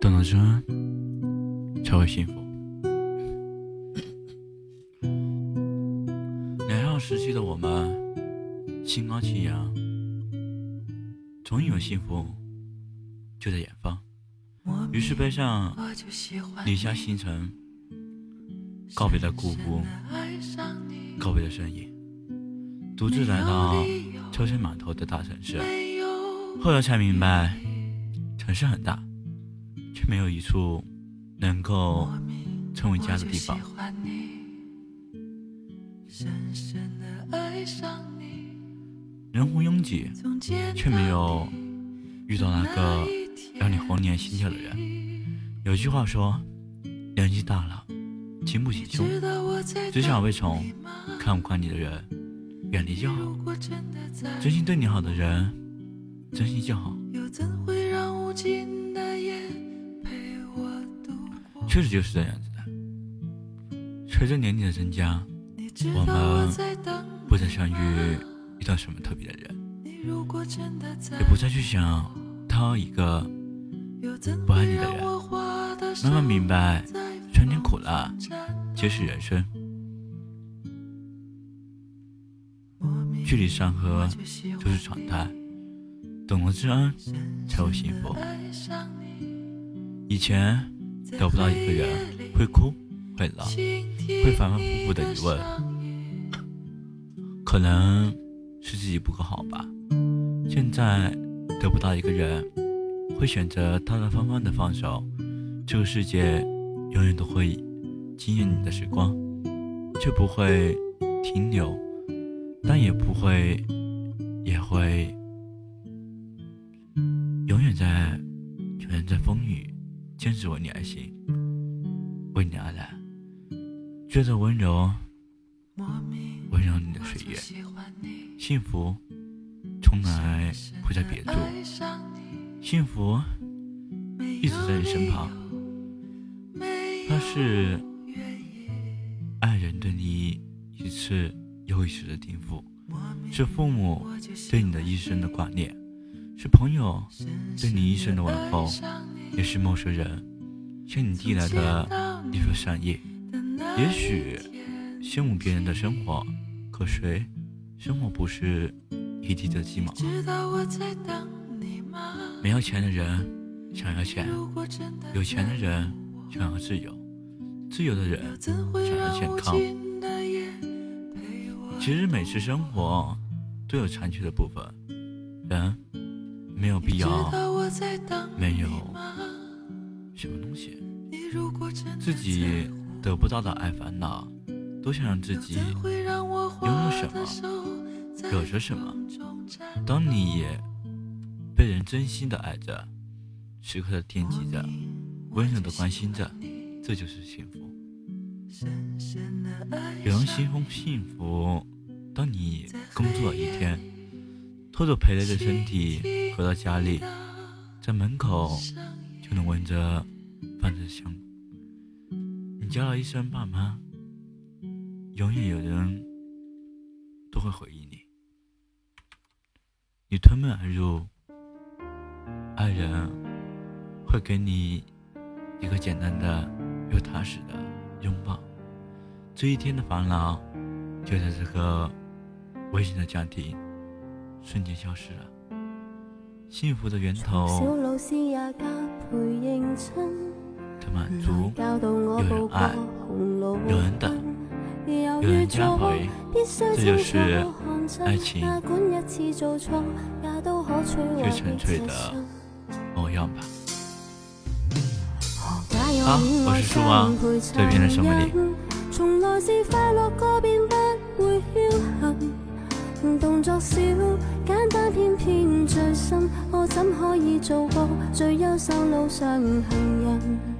懂得真才会幸福。年少时期的我们，心高气扬，总以为幸福就在远方，于是背上离家行程，告别了故姑，告别了身影，独自来到车水马头的大城市。后来才明白，城市很大。却没有一处能够成为家的地方。人湖拥挤，却没有遇到那个让你红颜心跳的人。有句话说：“年纪大了，经不起凶，只想被宠，看不惯你的人，远离就好。真心对你好的人，珍惜就好。”确实就是这样子的。随着年龄的增加，我们不再相遇遇到什么特别的人，也不再去想他一个不爱你的人。慢慢明白，酸甜苦辣皆是人生，距离山河就是常态。懂了知恩，才会幸福。以前。得不到一个人，会哭，会闹，会反反复复的疑问，可能是自己不够好吧。现在得不到一个人，会选择大大方方的放手。这个世界永远都会惊艳你的时光，却不会停留，但也不会，也会永远在，永远在风雨。坚持为你而行，为你而来，觉得温柔，温柔你的岁月，幸福从来不在别处，幸福一直在你身旁。它是爱人对你一次又一次的叮嘱，是父母对你的一生的挂念，是朋友对你一生的问候。也是陌生人向你递来的一份善意。也许羡慕别人的生活，可谁生活不是一地的鸡毛？没有钱的人想要钱，有钱的人想要自由，自由的人想要健康。其实每次生活都有残缺的部分，人没有必要没有。什么东西？自己得不到的爱烦恼，都想让自己拥有什么，有着什么。当你被人真心的爱着，时刻的惦记着，温柔的关心着，这就是幸福。有人形容幸福，当你工作一天，拖着疲累的身体回到家里，在门口就能闻着。伴着香，你叫了一声爸妈，永远有人都会回应你。你推门而入，爱人会给你一个简单的又踏实的拥抱。这一天的烦恼，就在这个温馨的家庭瞬间消失了。幸福的源头。的满足，有人爱，有人等，有人加回，这就是爱情最纯粹的模样吧。好，我是树蛙，这边的什么你？动作少，简单偏偏最深，我怎可以做个最优秀路上行人？